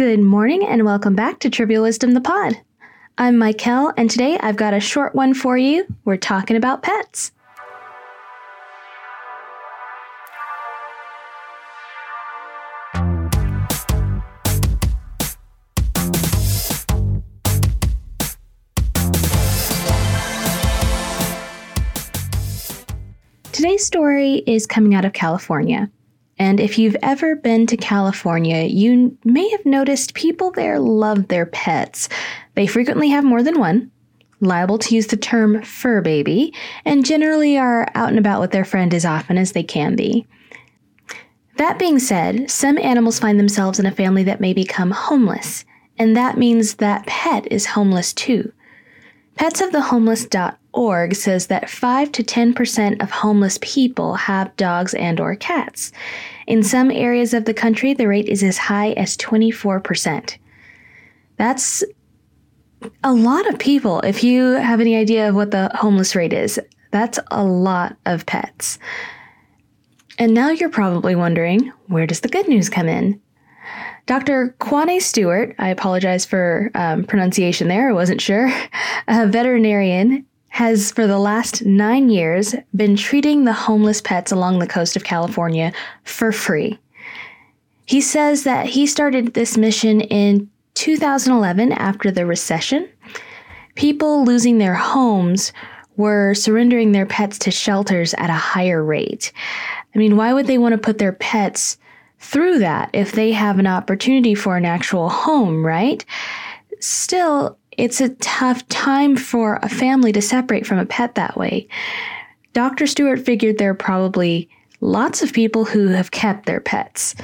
Good morning and welcome back to Trivial Wisdom the Pod. I'm Michael, and today I've got a short one for you. We're talking about pets. Today's story is coming out of California. And if you've ever been to California, you may have noticed people there love their pets. They frequently have more than one, liable to use the term fur baby, and generally are out and about with their friend as often as they can be. That being said, some animals find themselves in a family that may become homeless, and that means that pet is homeless too. Petsofthehomeless.org says that 5 to 10% of homeless people have dogs and or cats. In some areas of the country, the rate is as high as 24%. That's a lot of people. If you have any idea of what the homeless rate is, that's a lot of pets. And now you're probably wondering, where does the good news come in? Dr. Kwane Stewart, I apologize for um, pronunciation there, I wasn't sure, a veterinarian, has for the last nine years been treating the homeless pets along the coast of California for free. He says that he started this mission in 2011 after the recession. People losing their homes were surrendering their pets to shelters at a higher rate. I mean, why would they want to put their pets through that if they have an opportunity for an actual home, right? Still, it's a tough time for a family to separate from a pet that way. Dr. Stewart figured there are probably lots of people who have kept their pets.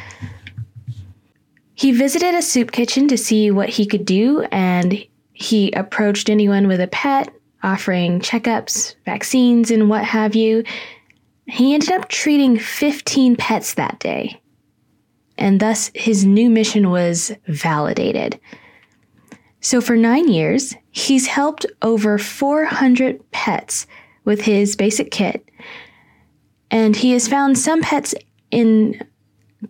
He visited a soup kitchen to see what he could do, and he approached anyone with a pet, offering checkups, vaccines, and what have you. He ended up treating 15 pets that day and thus his new mission was validated. So, for nine years, he's helped over 400 pets with his basic kit, and he has found some pets in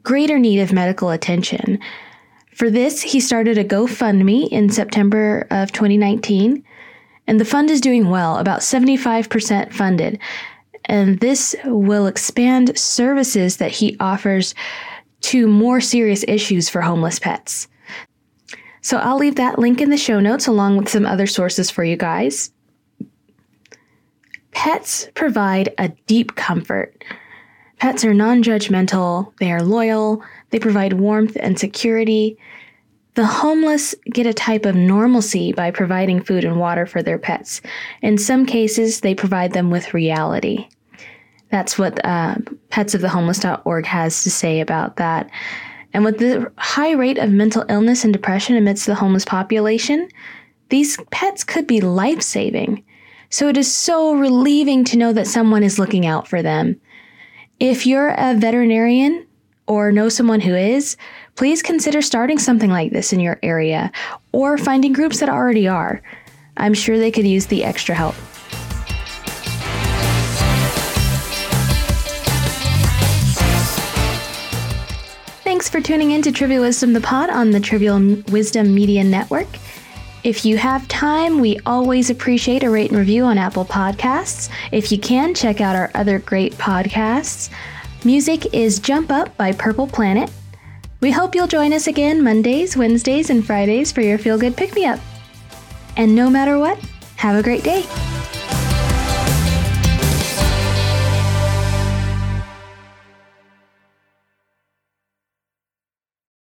greater need of medical attention. For this, he started a GoFundMe in September of 2019, and the fund is doing well, about 75% funded. And this will expand services that he offers to more serious issues for homeless pets. So I'll leave that link in the show notes along with some other sources for you guys. Pets provide a deep comfort. Pets are non judgmental, they are loyal, they provide warmth and security. The homeless get a type of normalcy by providing food and water for their pets. In some cases, they provide them with reality. That's what uh, petsofthehomeless.org has to say about that. And with the high rate of mental illness and depression amidst the homeless population, these pets could be life saving. So it is so relieving to know that someone is looking out for them. If you're a veterinarian or know someone who is, please consider starting something like this in your area or finding groups that already are. I'm sure they could use the extra help. Thanks for tuning in to Trivial Wisdom the Pod on the Trivial Wisdom Media Network. If you have time, we always appreciate a rate and review on Apple Podcasts. If you can, check out our other great podcasts. Music is Jump Up by Purple Planet. We hope you'll join us again Mondays, Wednesdays, and Fridays for your feel good pick me up. And no matter what, have a great day.